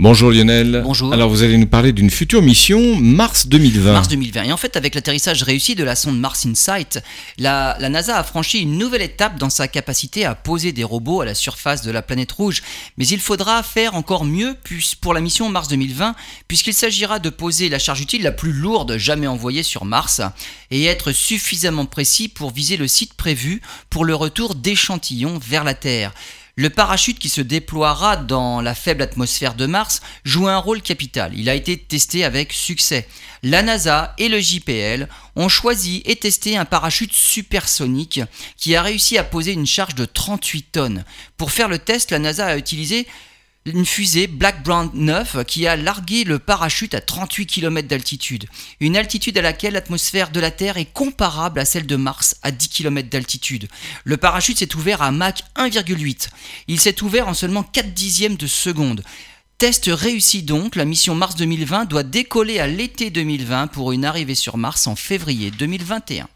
Bonjour Lionel. Bonjour. Alors vous allez nous parler d'une future mission Mars 2020. Mars 2020. Et en fait, avec l'atterrissage réussi de la sonde Mars Insight, la, la, NASA a franchi une nouvelle étape dans sa capacité à poser des robots à la surface de la planète rouge. Mais il faudra faire encore mieux pour la mission Mars 2020, puisqu'il s'agira de poser la charge utile la plus lourde jamais envoyée sur Mars et être suffisamment précis pour viser le site prévu pour le retour d'échantillons vers la Terre. Le parachute qui se déploiera dans la faible atmosphère de Mars joue un rôle capital. Il a été testé avec succès. La NASA et le JPL ont choisi et testé un parachute supersonique qui a réussi à poser une charge de 38 tonnes. Pour faire le test, la NASA a utilisé une fusée Black Brown 9 qui a largué le parachute à 38 km d'altitude, une altitude à laquelle l'atmosphère de la Terre est comparable à celle de Mars à 10 km d'altitude. Le parachute s'est ouvert à Mach 1,8. Il s'est ouvert en seulement 4 dixièmes de seconde. Test réussi donc, la mission Mars 2020 doit décoller à l'été 2020 pour une arrivée sur Mars en février 2021.